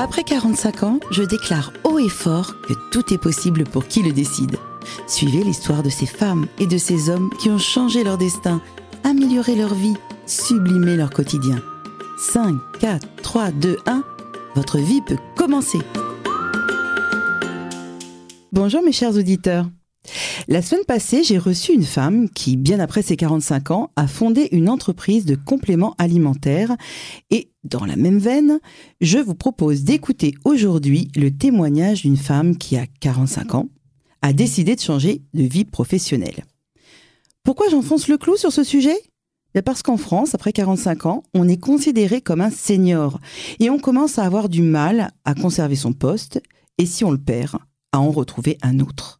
Après 45 ans, je déclare haut et fort que tout est possible pour qui le décide. Suivez l'histoire de ces femmes et de ces hommes qui ont changé leur destin, amélioré leur vie, sublimé leur quotidien. 5, 4, 3, 2, 1, votre vie peut commencer. Bonjour mes chers auditeurs. La semaine passée, j'ai reçu une femme qui, bien après ses 45 ans, a fondé une entreprise de compléments alimentaires. Et dans la même veine, je vous propose d'écouter aujourd'hui le témoignage d'une femme qui, a 45 ans, a décidé de changer de vie professionnelle. Pourquoi j'enfonce le clou sur ce sujet? Ben parce qu'en France, après 45 ans, on est considéré comme un senior et on commence à avoir du mal à conserver son poste et si on le perd, à en retrouver un autre.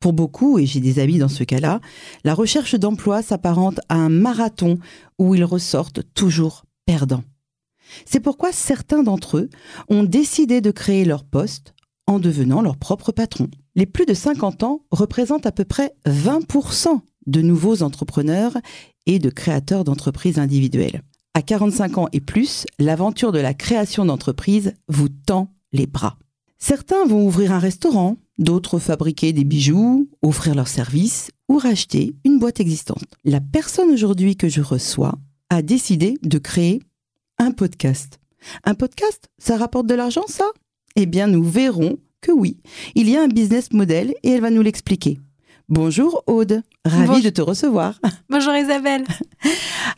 Pour beaucoup, et j'ai des amis dans ce cas-là, la recherche d'emploi s'apparente à un marathon où ils ressortent toujours perdants. C'est pourquoi certains d'entre eux ont décidé de créer leur poste en devenant leur propre patron. Les plus de 50 ans représentent à peu près 20% de nouveaux entrepreneurs et de créateurs d'entreprises individuelles. À 45 ans et plus, l'aventure de la création d'entreprise vous tend les bras. Certains vont ouvrir un restaurant, d'autres fabriquer des bijoux, offrir leurs services ou racheter une boîte existante. La personne aujourd'hui que je reçois a décidé de créer un podcast. Un podcast, ça rapporte de l'argent, ça? Eh bien, nous verrons que oui. Il y a un business model et elle va nous l'expliquer. Bonjour Aude, ravie de te recevoir. Bonjour Isabelle.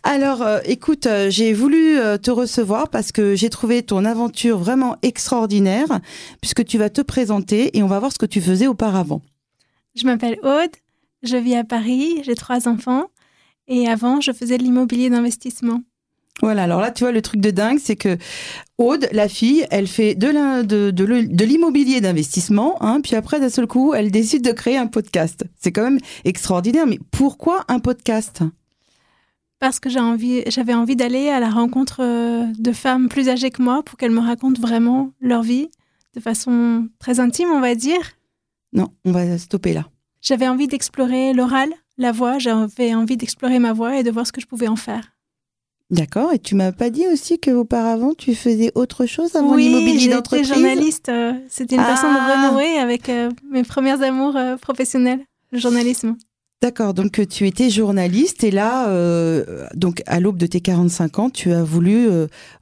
Alors, euh, écoute, euh, j'ai voulu euh, te recevoir parce que j'ai trouvé ton aventure vraiment extraordinaire, puisque tu vas te présenter et on va voir ce que tu faisais auparavant. Je m'appelle Aude, je vis à Paris, j'ai trois enfants, et avant, je faisais de l'immobilier d'investissement. Voilà, alors là, tu vois, le truc de dingue, c'est que Aude, la fille, elle fait de, l'immobilier d'investissement, hein, puis après, d'un seul coup, elle décide de créer un podcast. C'est quand même extraordinaire, mais pourquoi un podcast? Parce que j'avais envie d'aller à la rencontre euh, de femmes plus âgées que moi pour qu'elles me racontent vraiment leur vie de façon très intime, on va dire. Non, on va stopper là. J'avais envie d'explorer l'oral, la voix, j'avais envie d'explorer ma voix et de voir ce que je pouvais en faire. D'accord. Et tu m'as pas dit aussi qu'auparavant tu faisais autre chose avant oui, l'immobilier d'entreprise? Oui, journaliste. Euh, c'était une façon de ah. renouer avec euh, mes premiers amours euh, professionnels, le journalisme. D'accord. Donc tu étais journaliste et là, donc à l'aube de tes 45 ans, tu as voulu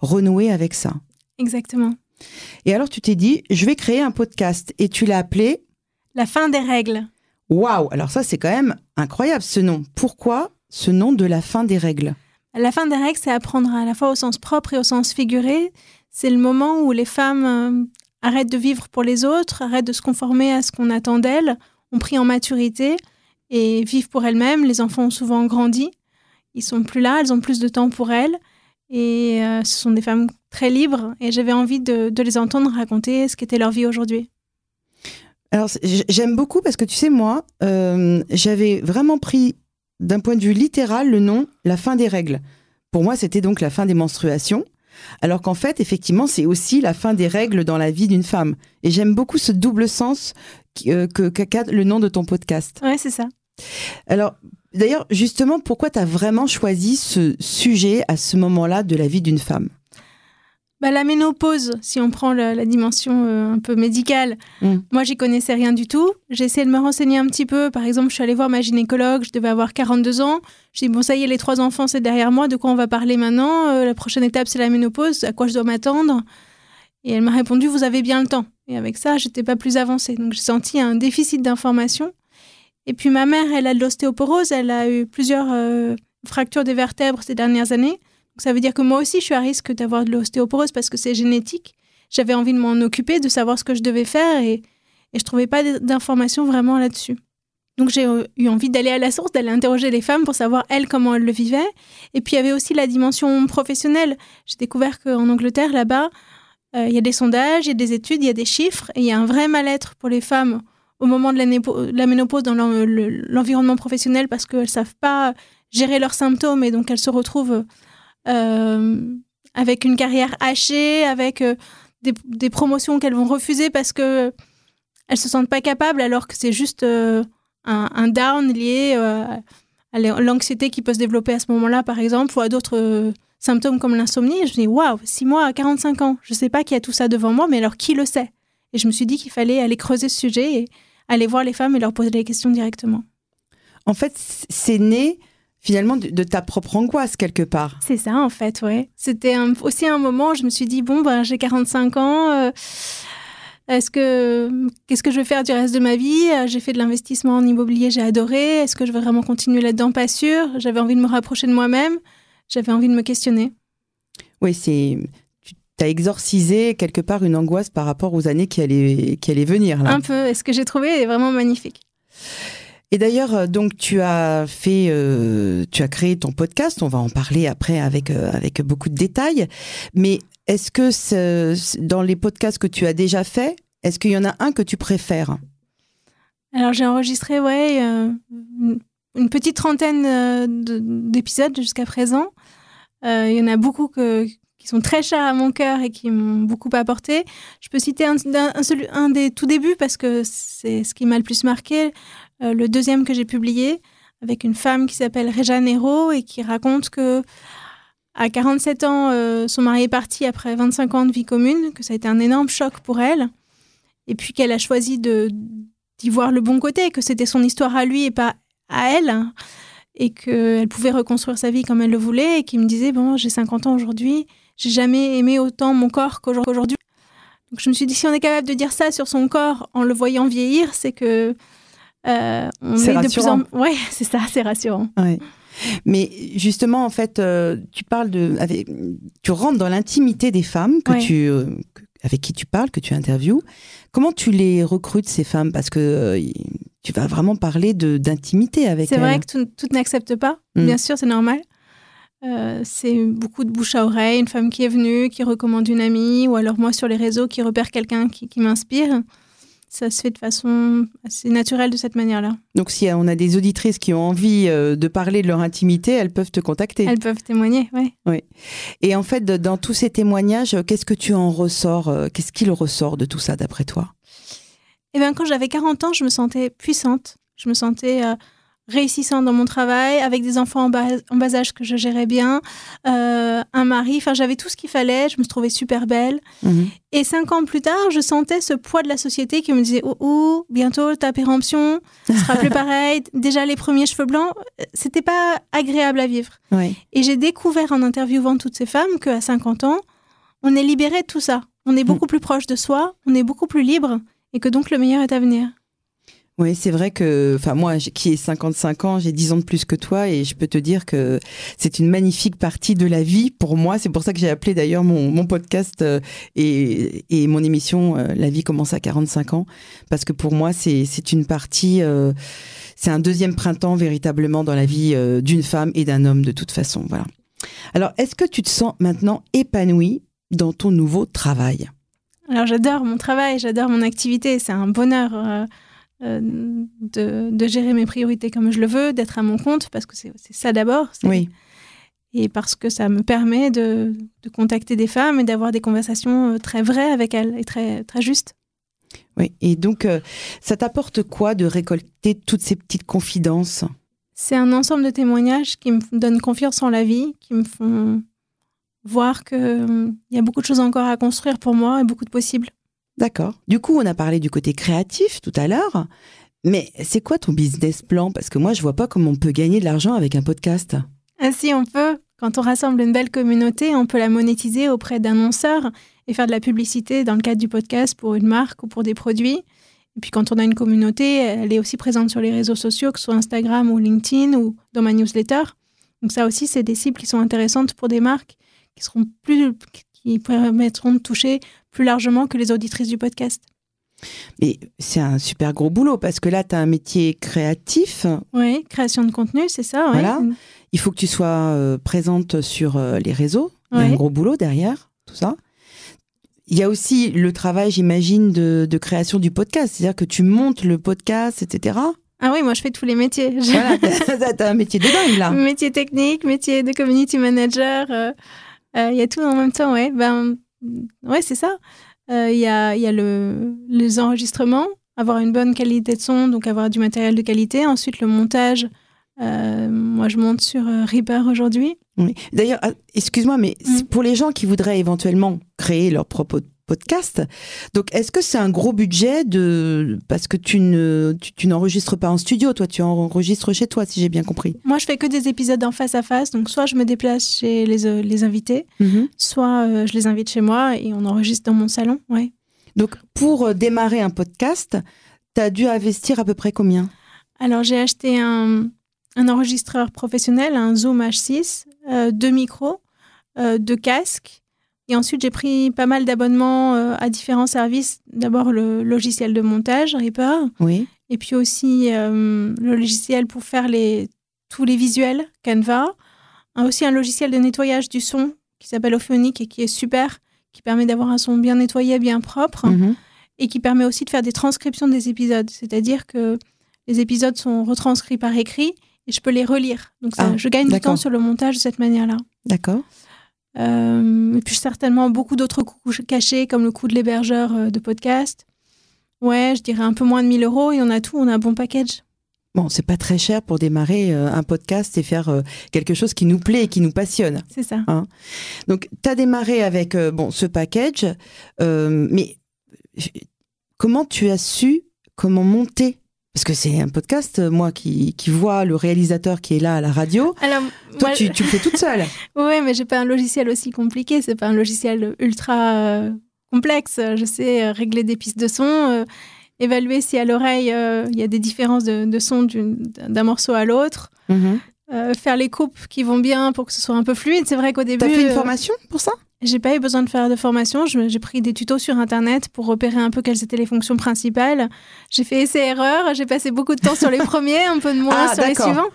renouer avec ça. Exactement. Et alors tu t'es dit, je vais créer un podcast et tu l'as appelé La fin des règles. Waouh Alors ça c'est quand même incroyable ce nom. Pourquoi ce nom de la fin des règles? La fin des règles, c'est apprendre à la fois au sens propre et au sens figuré. C'est le moment où les femmes euh, arrêtent de vivre pour les autres, arrêtent de se conformer à ce qu'on attend d'elles, ont pris en maturité et vivent pour elles-mêmes. Les enfants ont souvent grandi. Ils sont plus là, elles ont plus de temps pour elles. Et euh, ce sont des femmes très libres. Et j'avais envie de, les entendre raconter ce qu'était leur vie aujourd'hui. Alors, j'aime beaucoup parce que tu sais, moi, euh, j'avais vraiment pris d'un point de vue littéral le nom la fin des règles. Pour moi, c'était donc la fin des menstruations. Alors qu'en fait, effectivement, c'est aussi la fin des règles dans la vie d'une femme. Et j'aime beaucoup ce double sens euh, que qu'a le nom de ton podcast. Ouais, c'est ça. Alors, d'ailleurs, justement, pourquoi tu as vraiment choisi ce sujet à ce moment-là de la vie d'une femme? Bah, la ménopause, si on prend la, dimension euh, un peu médicale, mm. moi j'y connaissais rien du tout. J'ai essayé de me renseigner un petit peu. Par exemple, je suis allée voir ma gynécologue, je devais avoir 42 ans. J'ai dit, bon, ça y est, les trois enfants, c'est derrière moi, de quoi on va parler maintenant? Euh, La prochaine étape, c'est la ménopause, à quoi je dois m'attendre? Et elle m'a répondu, vous avez bien le temps. Et avec ça, j'étais pas plus avancée. Donc j'ai senti un déficit d'information. Et puis ma mère, elle a de l'ostéoporose, elle a eu plusieurs euh, fractures des vertèbres ces dernières années ça veut dire que moi aussi, je suis à risque d'avoir de l'ostéoporose parce que c'est génétique. J'avais envie de m'en occuper, de savoir ce que je devais faire et, et je trouvais pas d'informations vraiment là-dessus. Donc j'ai eu envie d'aller à la source, d'aller interroger les femmes pour savoir elles comment elles le vivaient. Et puis il y avait aussi la dimension professionnelle. J'ai découvert qu'en Angleterre, là-bas, euh, il y a des sondages, il y a des études, il y a des chiffres et il y a un vrai mal-être pour les femmes au moment de la, ménopause dans l'environnement professionnel parce qu'elles ne savent pas gérer leurs symptômes et donc elles se retrouvent euh, avec une carrière hachée, avec euh, des, promotions qu'elles vont refuser parce que elles se sentent pas capables, alors que c'est juste euh, un, down lié à l'anxiété qui peut se développer à ce moment-là, par exemple, ou à d'autres symptômes comme l'insomnie. je me dis, waouh, six mois à 45 ans, je sais pas qui a tout ça devant moi, mais alors qui le sait? Et je me suis dit qu'il fallait aller creuser ce sujet et aller voir les femmes et leur poser des questions directement. En fait, c'est né finalement de, ta propre angoisse quelque part. C'est ça en fait, ouais. C'était aussi un moment où je me suis dit bon ben j'ai 45 ans. Euh, est-ce que qu'est-ce que je vais faire du reste de ma vie? J'ai fait de l'investissement en immobilier, j'ai adoré. Est-ce que je vais vraiment continuer là-dedans? Pas sûr. J'avais envie de me rapprocher de moi-même. J'avais envie de me questionner. Oui, c'est tu as exorcisé quelque part une angoisse par rapport aux années qui allaient, qui allaient venir. Là. Un peu. Et ce que j'ai trouvé est vraiment magnifique. Et d'ailleurs, euh, donc tu as fait, euh, tu as créé ton podcast. On va en parler après avec euh, avec beaucoup de détails. Mais est-ce que dans les podcasts que tu as déjà fait, est-ce qu'il y en a un que tu préfères? Alors j'ai enregistré, ouais, une petite trentaine d'épisodes jusqu'à présent. Il y en a beaucoup qui sont très chers à mon cœur et qui m'ont beaucoup apporté. Je peux citer un, des tout débuts parce que c'est ce qui m'a le plus marqué. Euh, le deuxième que j'ai publié avec une femme qui s'appelle Réja Nero et qui raconte que à 47 ans, euh, son mari est parti après 25 ans de vie commune, que ça a été un énorme choc pour elle, et puis qu'elle a choisi de d'y voir le bon côté, que c'était son histoire à lui et pas à elle, et qu'elle pouvait reconstruire sa vie comme elle le voulait, et qui me disait, bon, j'ai 50 ans aujourd'hui, j'ai jamais aimé autant mon corps qu'aujourd'hui. Donc je me suis dit, si on est capable de dire ça sur son corps en le voyant vieillir, c'est que euh, c'est rassurant. Ouais, c'est ça, c'est rassurant. Mais justement, en fait, euh, tu parles de, tu rentres dans l'intimité des femmes que tu, euh, avec qui tu parles, que tu interviews. Comment tu les recrutes ces femmes? Parce que tu vas vraiment parler de d'intimité avec elles. C'est vrai que tout, n'accepte pas. Mm. Bien sûr, c'est normal. c'est beaucoup de bouche à oreille, une femme qui est venue, qui recommande une amie, ou alors moi sur les réseaux qui repère quelqu'un qui, qui m'inspire ça se fait de façon assez naturelle de cette manière-là. Donc si on a des auditrices qui ont envie euh, de parler de leur intimité, elles peuvent te contacter. Elles peuvent témoigner, oui. Oui. Et en fait, dans tous ces témoignages, qu'est-ce que tu en ressors euh, Qu'est-ce qu'il ressort de tout ça d'après toi? Eh bien, quand j'avais 40 ans, je me sentais puissante. Je me sentais euh, réussissant dans mon travail, avec des enfants en bas, en bas âge que je gérais bien, euh, un mari, enfin j'avais tout ce qu'il fallait, je me trouvais super belle. Mhm. Et cinq ans plus tard, je sentais ce poids de la société qui me disait oh, oh bientôt ta péremption, ce sera plus pareil. Déjà les premiers cheveux blancs, c'était pas agréable à vivre. Et j'ai découvert en interviewant toutes ces femmes qu'à 50 ans, on est libéré de tout ça. On est mm. beaucoup plus proche de soi, on est beaucoup plus libre et que donc le meilleur est à venir. Oui, c'est vrai que, enfin moi, qui ai 55 ans, j'ai 10 ans de plus que toi, et je peux te dire que c'est une magnifique partie de la vie pour moi. C'est pour ça que j'ai appelé d'ailleurs mon, podcast euh, et, et, mon émission euh, La vie commence à 45 ans, parce que pour moi, c'est une partie, euh, c'est un deuxième printemps véritablement dans la vie d'une femme et d'un homme de toute façon. Voilà. Alors, est-ce que tu te sens maintenant épanouie dans ton nouveau travail? Alors, j'adore mon travail, j'adore mon activité, c'est un bonheur euh, de, de, gérer mes priorités comme je le veux, d'être à mon compte, parce que c'est ça d'abord. Oui. Et parce que ça me permet de, de contacter des femmes et d'avoir des conversations euh, très vraies avec elles et très, très justes. Oui, et donc euh, ça t'apporte quoi de récolter toutes ces petites confidences? C'est un ensemble de témoignages qui me donnent confiance en la vie, qui me font voir qu'il y a beaucoup de choses encore à construire pour moi et beaucoup de possibles. D'accord. Du coup, on a parlé du côté créatif tout à l'heure. Mais c'est quoi ton business plan? Parce que moi, je vois pas comment on peut gagner de l'argent avec un podcast. Ah si, on peut. Quand on rassemble une belle communauté, on peut la monétiser auprès d'annonceurs et faire de la publicité dans le cadre du podcast pour une marque ou pour des produits. Et puis quand on a une communauté, elle est aussi présente sur les réseaux sociaux, que ce soit Instagram ou LinkedIn ou dans ma newsletter. Donc ça aussi, c'est des cibles qui sont intéressantes pour des marques qui seront plus, qui permettront de toucher plus largement que les auditrices du podcast. Mais c'est un super gros boulot parce que là, tu as un métier créatif. Oui, création de contenu, c'est ça. Voilà. Il faut que tu sois euh, présente sur euh, les réseaux. Il y a un gros boulot derrière, tout ça. Il y a aussi le travail, j'imagine, de, de, création du podcast. C'est-à-dire que tu montes le podcast, etc. Ah oui, moi je fais tous les métiers. Voilà, t'as un métier de dingue là. métier technique, métier de community manager. Euh, il y a tout en même temps, ouais. Ben, ouais, c'est ça. Euh, il y a, y a le, les enregistrements, avoir une bonne qualité de son, donc avoir du matériel de qualité. Ensuite, le montage moi, je monte sur Reaper aujourd'hui. Oui. D'ailleurs, ah, excuse-moi, mais mm. pour les gens qui voudraient éventuellement créer leur propre podcast. Donc, est-ce que c'est un gros budget de parce que tu ne tu, n'enregistres pas en studio, toi, tu enregistres chez toi, si j'ai bien compris? Moi, je fais que des épisodes en face à face. Donc, soit je me déplace chez les, euh, les invités, mm-hmm. soit euh, je les invite chez moi et on enregistre dans mon salon. Ouais. Donc, pour euh, démarrer un podcast, tu as dû investir à peu près combien? Alors, j'ai acheté un, un, enregistreur professionnel, un Zoom H6, deux micros, deux casques et ensuite, j'ai pris pas mal d'abonnements euh, à différents services. D'abord, le logiciel de montage, Reaper. Oui. Et puis aussi euh, le logiciel pour faire les, tous les visuels, Canva. aussi un logiciel de nettoyage du son qui s'appelle Ophonic et qui est super, qui permet d'avoir un son bien nettoyé, bien propre. Mhm. Et qui permet aussi de faire des transcriptions des épisodes. C'est-à-dire que les épisodes sont retranscrits par écrit et je peux les relire. Donc, ça, ah, je gagne du temps sur le montage de cette manière-là. D'accord. Euh, et puis certainement beaucoup d'autres coûts cachés, comme le coût de l'hébergeur euh, de podcast. Ouais, je dirais un peu moins de 1000 euros et on a tout, on a un bon package. Bon, c'est pas très cher pour démarrer euh, un podcast et faire quelque chose qui nous plaît et qui nous passionne. C'est ça. Hein. Donc, tu as démarré avec bon, ce package, mais comment tu as su comment monter parce que c'est un podcast, euh, moi, qui, qui vois le réalisateur qui est là à la radio. Alors, Toi, tu, tu, le fais toute seule. oui, mais j'ai pas un logiciel aussi compliqué. C'est pas un logiciel ultra euh, complexe. Je sais euh, régler des pistes de son, évaluer si à l'oreille il y a des différences de, de son d'un morceau à l'autre. Mm-hmm. faire les coupes qui vont bien pour que ce soit un peu fluide. C'est vrai qu'au début. T'as fait une formation pour ça? J'ai pas eu besoin de faire de formation. J'ai pris des tutos sur Internet pour repérer un peu quelles étaient les fonctions principales. J'ai fait essai-erreur. J'ai passé beaucoup de temps sur les premiers, un peu de moins ah, sur les suivants.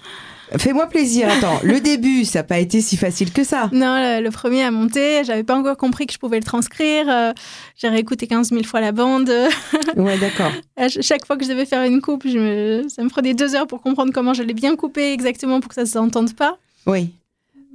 Fais-moi plaisir. Attends, le début, ça n'a pas été si facile que ça. Non, le, premier a monté. J'avais pas encore compris que je pouvais le transcrire. Euh, j'ai réécouté 15 000 fois la bande. ouais, d'accord. Chaque fois que je devais faire une coupe, ça me prenait deux heures pour comprendre comment je l'ai bien coupé exactement pour que ça ne s'entende pas. Oui.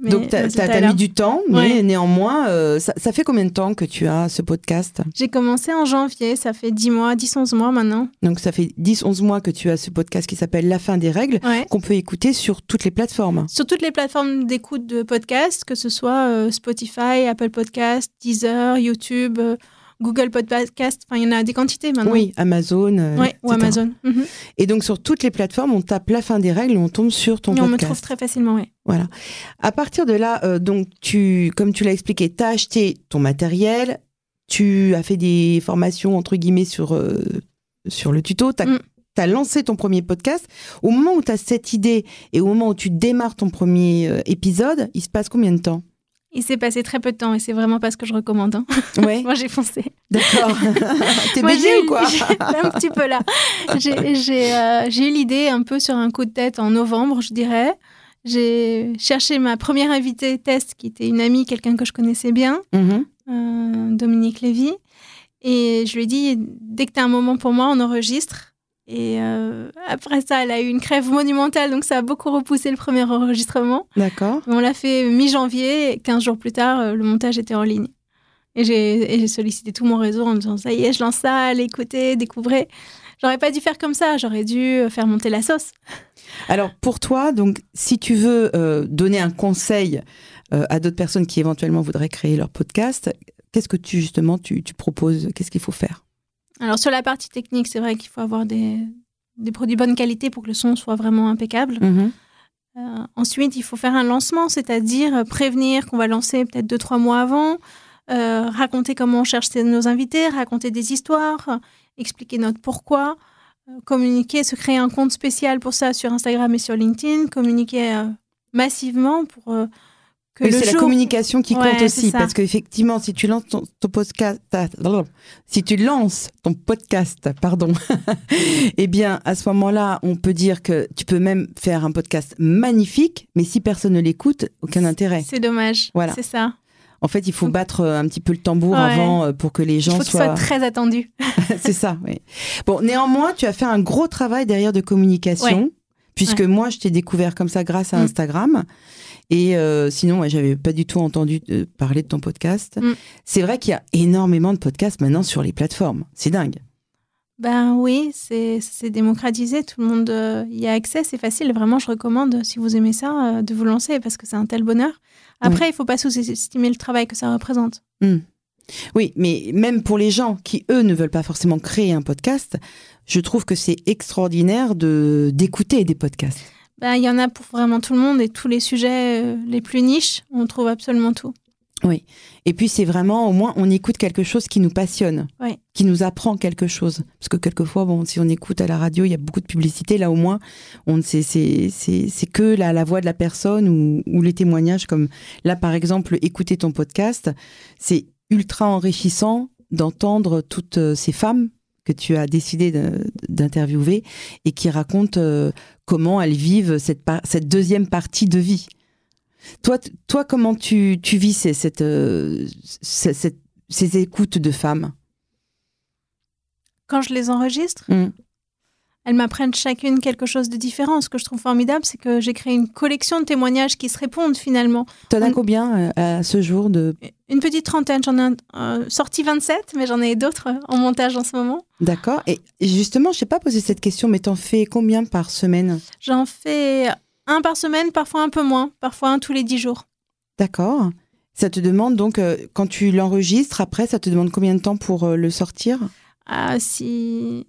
Donc, tu as, mis du temps, mais néanmoins, euh, ça, fait combien de temps que tu as ce podcast? J'ai commencé en janvier, ça fait 10 mois, 10-11 mois maintenant. Donc, ça fait 10-11 mois que tu as ce podcast qui s'appelle La fin des règles, qu'on peut écouter sur toutes les plateformes. Sur toutes les plateformes d'écoute de podcast, que ce soit euh, Spotify, Apple Podcast, Deezer, YouTube. Euh, Google Podcast, enfin, il y en a des quantités maintenant. Oui, Amazon. Euh, ou Amazon. Mhm. Et donc, sur toutes les plateformes, on tape la fin des règles et on tombe sur ton podcast. On me trouve très facilement, oui. Voilà. À partir de là, euh, donc, tu, comme tu l'as expliqué, tu as acheté ton matériel, tu as fait des formations, entre guillemets, sur, euh, sur le tuto, tu as, mm. as, lancé ton premier podcast. Au moment où tu as cette idée et au moment où tu démarres ton premier épisode, il se passe combien de temps? Il s'est passé très peu de temps et c'est vraiment pas ce que je recommande. Hein. Ouais. Moi, j'ai foncé. D'accord. T'es bélier ou quoi Un petit peu là. Euh, j'ai eu l'idée un peu sur un coup de tête en novembre, je dirais. J'ai cherché ma première invitée test, qui était une amie, quelqu'un que je connaissais bien, mm-hmm. euh, Dominique Lévy. Et je lui ai dit, dès que tu as un moment pour moi, on enregistre. Et euh, après ça, elle a eu une crève monumentale, donc ça a beaucoup repoussé le premier enregistrement. D'accord. On l'a fait mi-janvier, 15 jours plus tard, euh, le montage était en ligne. Et j'ai sollicité tout mon réseau en me disant, ça y est, je lance ça, allez écouter, découvrez. J'aurais pas dû faire comme ça, j'aurais dû euh, faire monter la sauce. Alors pour toi, donc si tu veux donner un conseil à d'autres personnes qui éventuellement voudraient créer leur podcast, qu'est-ce que tu justement tu proposes Qu'est-ce qu'il faut faire? Alors sur la partie technique, c'est vrai qu'il faut avoir des, produits de bonne qualité pour que le son soit vraiment impeccable. Mhm. Euh, ensuite, il faut faire un lancement, c'est-à-dire prévenir qu'on va lancer peut-être deux, trois mois avant, euh, raconter comment on cherche nos invités, raconter des histoires, expliquer notre pourquoi, euh, communiquer, se créer un compte spécial pour ça sur Instagram et sur LinkedIn, communiquer massivement pour c'est la communication qui compte aussi, parce qu'effectivement, si tu lances ton, podcast, si tu lances ton podcast, pardon, eh bien, à ce moment-là, on peut dire que tu peux même faire un podcast magnifique, mais si personne ne l'écoute, aucun intérêt. C'est dommage. Voilà. C'est ça. En fait, il faut battre euh, un petit peu le tambour avant euh, pour que les gens il faut soient. soit très attendu. c'est ça, oui. Bon, néanmoins, tu as fait un gros travail derrière de communication, puisque moi, je t'ai découvert comme ça grâce à mm. Instagram. Et euh, sinon, ouais, j'avais pas du tout entendu euh, parler de ton podcast. Mm. C'est vrai qu'il y a énormément de podcasts maintenant sur les plateformes. C'est dingue. Ben oui, c'est démocratisé, tout le monde euh, y a accès, c'est facile. Vraiment, je recommande, si vous aimez ça, de vous lancer parce que c'est un tel bonheur. Après, il ne faut pas sous-estimer le travail que ça représente. Hmm. Oui, mais même pour les gens qui, eux, ne veulent pas forcément créer un podcast, je trouve que c'est extraordinaire de d'écouter des podcasts. Ben, il y en a pour vraiment tout le monde et tous les sujets euh, les plus niches, on trouve absolument tout. Oui. Et puis c'est vraiment, au moins, on écoute quelque chose qui nous passionne, qui nous apprend quelque chose. Parce que quelquefois, bon, si on écoute à la radio, il y a beaucoup de publicité. Là, au moins, on c'est c'est que la, la voix de la personne ou, ou les témoignages. Comme là, par exemple, écouter ton podcast, c'est ultra enrichissant d'entendre toutes euh, ces femmes que tu as décidé d'interviewer et qui racontent euh, comment elles vivent cette, cette deuxième partie de vie. Toi, toi comment tu, tu vis ces, cette, euh, ces écoutes de femmes? Quand je les enregistre, mmh elles m'apprennent chacune quelque chose de différent. Ce que je trouve formidable, c'est que j'ai créé une collection de témoignages qui se répondent finalement. Tu en as combien euh, à ce jour de Une petite trentaine. J'en ai euh, sorti 27, mais j'en ai d'autres en montage en ce moment. D'accord. Et justement, je n'ai pas posé cette question, mais tu en fais combien par semaine? J'en fais un par semaine, parfois un peu moins, parfois un tous les dix jours. D'accord. Ça te demande donc, euh, quand tu l'enregistres, après, ça te demande combien de temps pour le sortir? Ah, si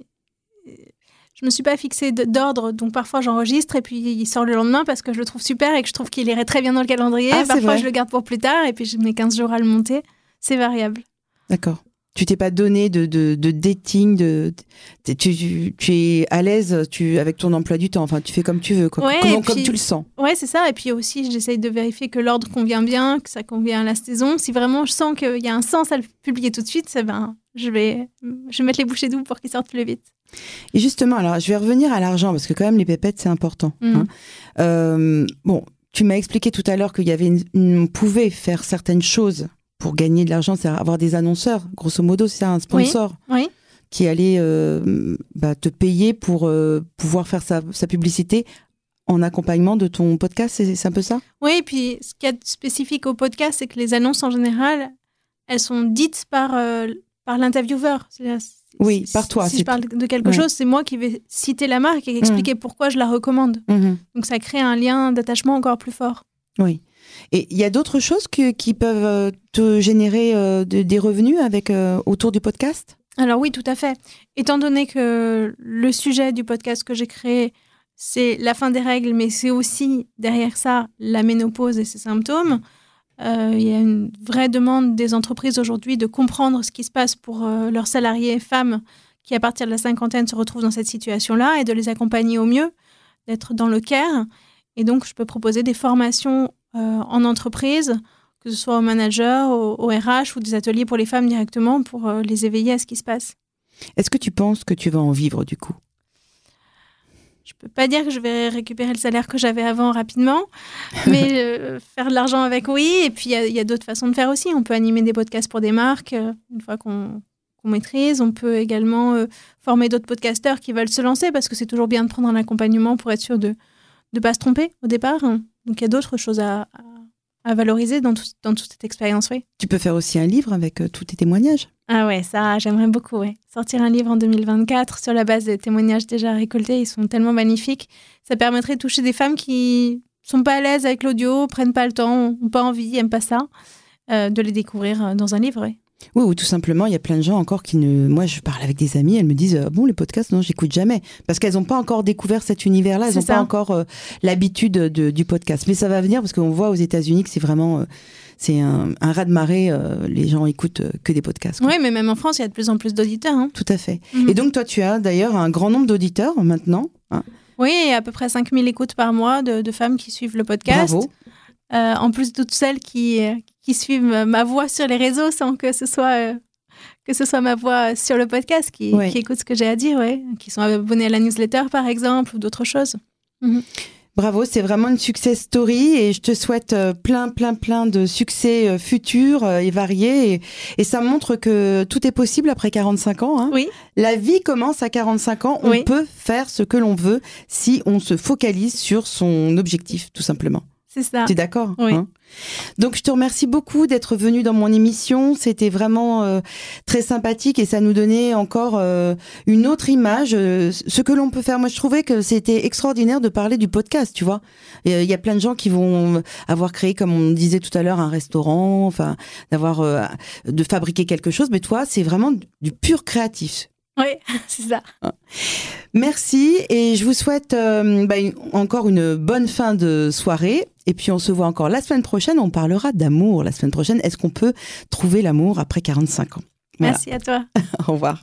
je me suis pas fixé d'ordre, donc parfois j'enregistre et puis il sort le lendemain parce que je le trouve super et que je trouve qu'il irait très bien dans le calendrier. Ah, parfois je le garde pour plus tard et puis je mets 15 jours à le monter. C'est variable. D'accord. Tu t'es pas donné de, de, dating, de, tu, tu, es à l'aise tu, avec ton emploi du temps, enfin tu fais comme tu veux, quoi. comme tu le sens. Ouais, c'est ça. Et puis aussi, j'essaye de vérifier que l'ordre convient bien, que ça convient à la saison. Si vraiment je sens qu'il y a un sens à le publier tout de suite, ben, je, vais, je vais mettre les bouchées doubles pour qu'il sorte plus vite. Et justement, alors je vais revenir à l'argent parce que quand même les pépettes c'est important. Mm. Hein. Euh, bon, tu m'as expliqué tout à l'heure qu'il y avait, on pouvait faire certaines choses pour gagner de l'argent, c'est avoir des annonceurs. Grosso modo, c'est un sponsor qui allait euh, bah, te payer pour euh, pouvoir faire sa, publicité en accompagnement de ton podcast. C'est un peu ça? Oui, et puis ce qui est spécifique au podcast, c'est que les annonces en général, elles sont dites par, par l'intervieweur. Oui, par toi. Si je parle de quelque chose, c'est moi qui vais citer la marque et expliquer mm. pourquoi je la recommande. Mm-hmm. Donc ça crée un lien d'attachement encore plus fort. Oui. Et il y a d'autres choses qui peuvent euh, te générer euh, des revenus avec euh, autour du podcast? Alors oui, tout à fait. Étant donné que le sujet du podcast que j'ai créé, c'est la fin des règles, mais c'est aussi derrière ça la ménopause et ses symptômes. Il y a une vraie demande des entreprises aujourd'hui de comprendre ce qui se passe pour leurs salariés femmes qui, à partir de la cinquantaine, se retrouvent dans cette situation-là et de les accompagner au mieux, d'être dans le care. Et donc, je peux proposer des formations en entreprise, que ce soit aux managers, au RH ou des ateliers pour les femmes directement pour les éveiller à ce qui se passe. Est-ce que tu penses que tu vas en vivre du coup? Je peux pas dire que je vais récupérer le salaire que j'avais avant rapidement, mais euh, faire de l'argent avec, oui. Et puis, il y a, d'autres façons de faire aussi. On peut animer des podcasts pour des marques, euh, une fois qu'on maîtrise. On peut également euh, former d'autres podcasteurs qui veulent se lancer, parce que c'est toujours bien de prendre un accompagnement pour être sûr de ne pas se tromper au départ. Donc, il y a d'autres choses à, à valoriser dans, dans toute cette expérience, oui. Tu peux faire aussi un livre avec tous tes témoignages ah ouais, ça, j'aimerais beaucoup, ouais. Sortir un livre en 2024 sur la base des témoignages déjà récoltés, ils sont tellement magnifiques. Ça permettrait de toucher des femmes qui sont pas à l'aise avec l'audio, prennent pas le temps, ont pas envie, aiment pas ça, euh, de les découvrir euh, dans un livre. Oui, ou tout simplement, il y a plein de gens encore qui ne. Moi, je parle avec des amis, elles me disent euh, Bon, les podcasts, non, j'écoute jamais. Parce qu'elles n'ont pas encore découvert cet univers-là, elles n'ont pas encore l'habitude du podcast. Mais ça va venir parce qu'on voit aux États-Unis que c'est vraiment c'est un, un raz de marée. Euh, les gens écoutent euh, que des podcasts. Oui, mais même en France, il y a de plus en plus d'auditeurs. Hein. Tout à fait. Mhm. Et donc, toi, tu as d'ailleurs un grand nombre d'auditeurs maintenant. Hein. Oui, à peu près 5000 écoutes par mois de, femmes qui suivent le podcast. Bravo. Euh, en plus de toutes celles qui, qui suivent ma voix sur les réseaux sans que ce soit que ce soit ma voix sur le podcast, qui, qui écoutent ce que j'ai à dire, ouais. qui sont abonnés à la newsletter par exemple, ou d'autres choses. Mhm. Bravo, c'est vraiment une success story et je te souhaite euh, plein, plein, plein de succès euh, futurs euh, et variés. Et, ça montre que tout est possible après 45 ans. Hein. Oui. La vie commence à 45 ans. On peut faire ce que l'on veut si on se focalise sur son objectif, tout simplement. C'est ça. Tu es d'accord Oui. hein? Donc je te remercie beaucoup d'être venu dans mon émission. C'était vraiment euh, très sympathique et ça nous donnait encore euh, une autre image. euh, ce que l'on peut faire. Moi, je trouvais que c'était extraordinaire de parler du podcast. Tu vois, il y a plein de gens qui vont avoir créé, comme on disait tout à l'heure, un restaurant, enfin, d'avoir de fabriquer quelque chose. Mais toi, c'est vraiment du pur créatif. Oui, c'est ça. Merci et je vous souhaite euh, bah, une- encore une bonne fin de soirée. Et puis on se voit encore la semaine prochaine. On parlera d'amour la semaine prochaine. Est-ce qu'on peut trouver l'amour après 45 ans? Voilà. Merci à toi. Au revoir.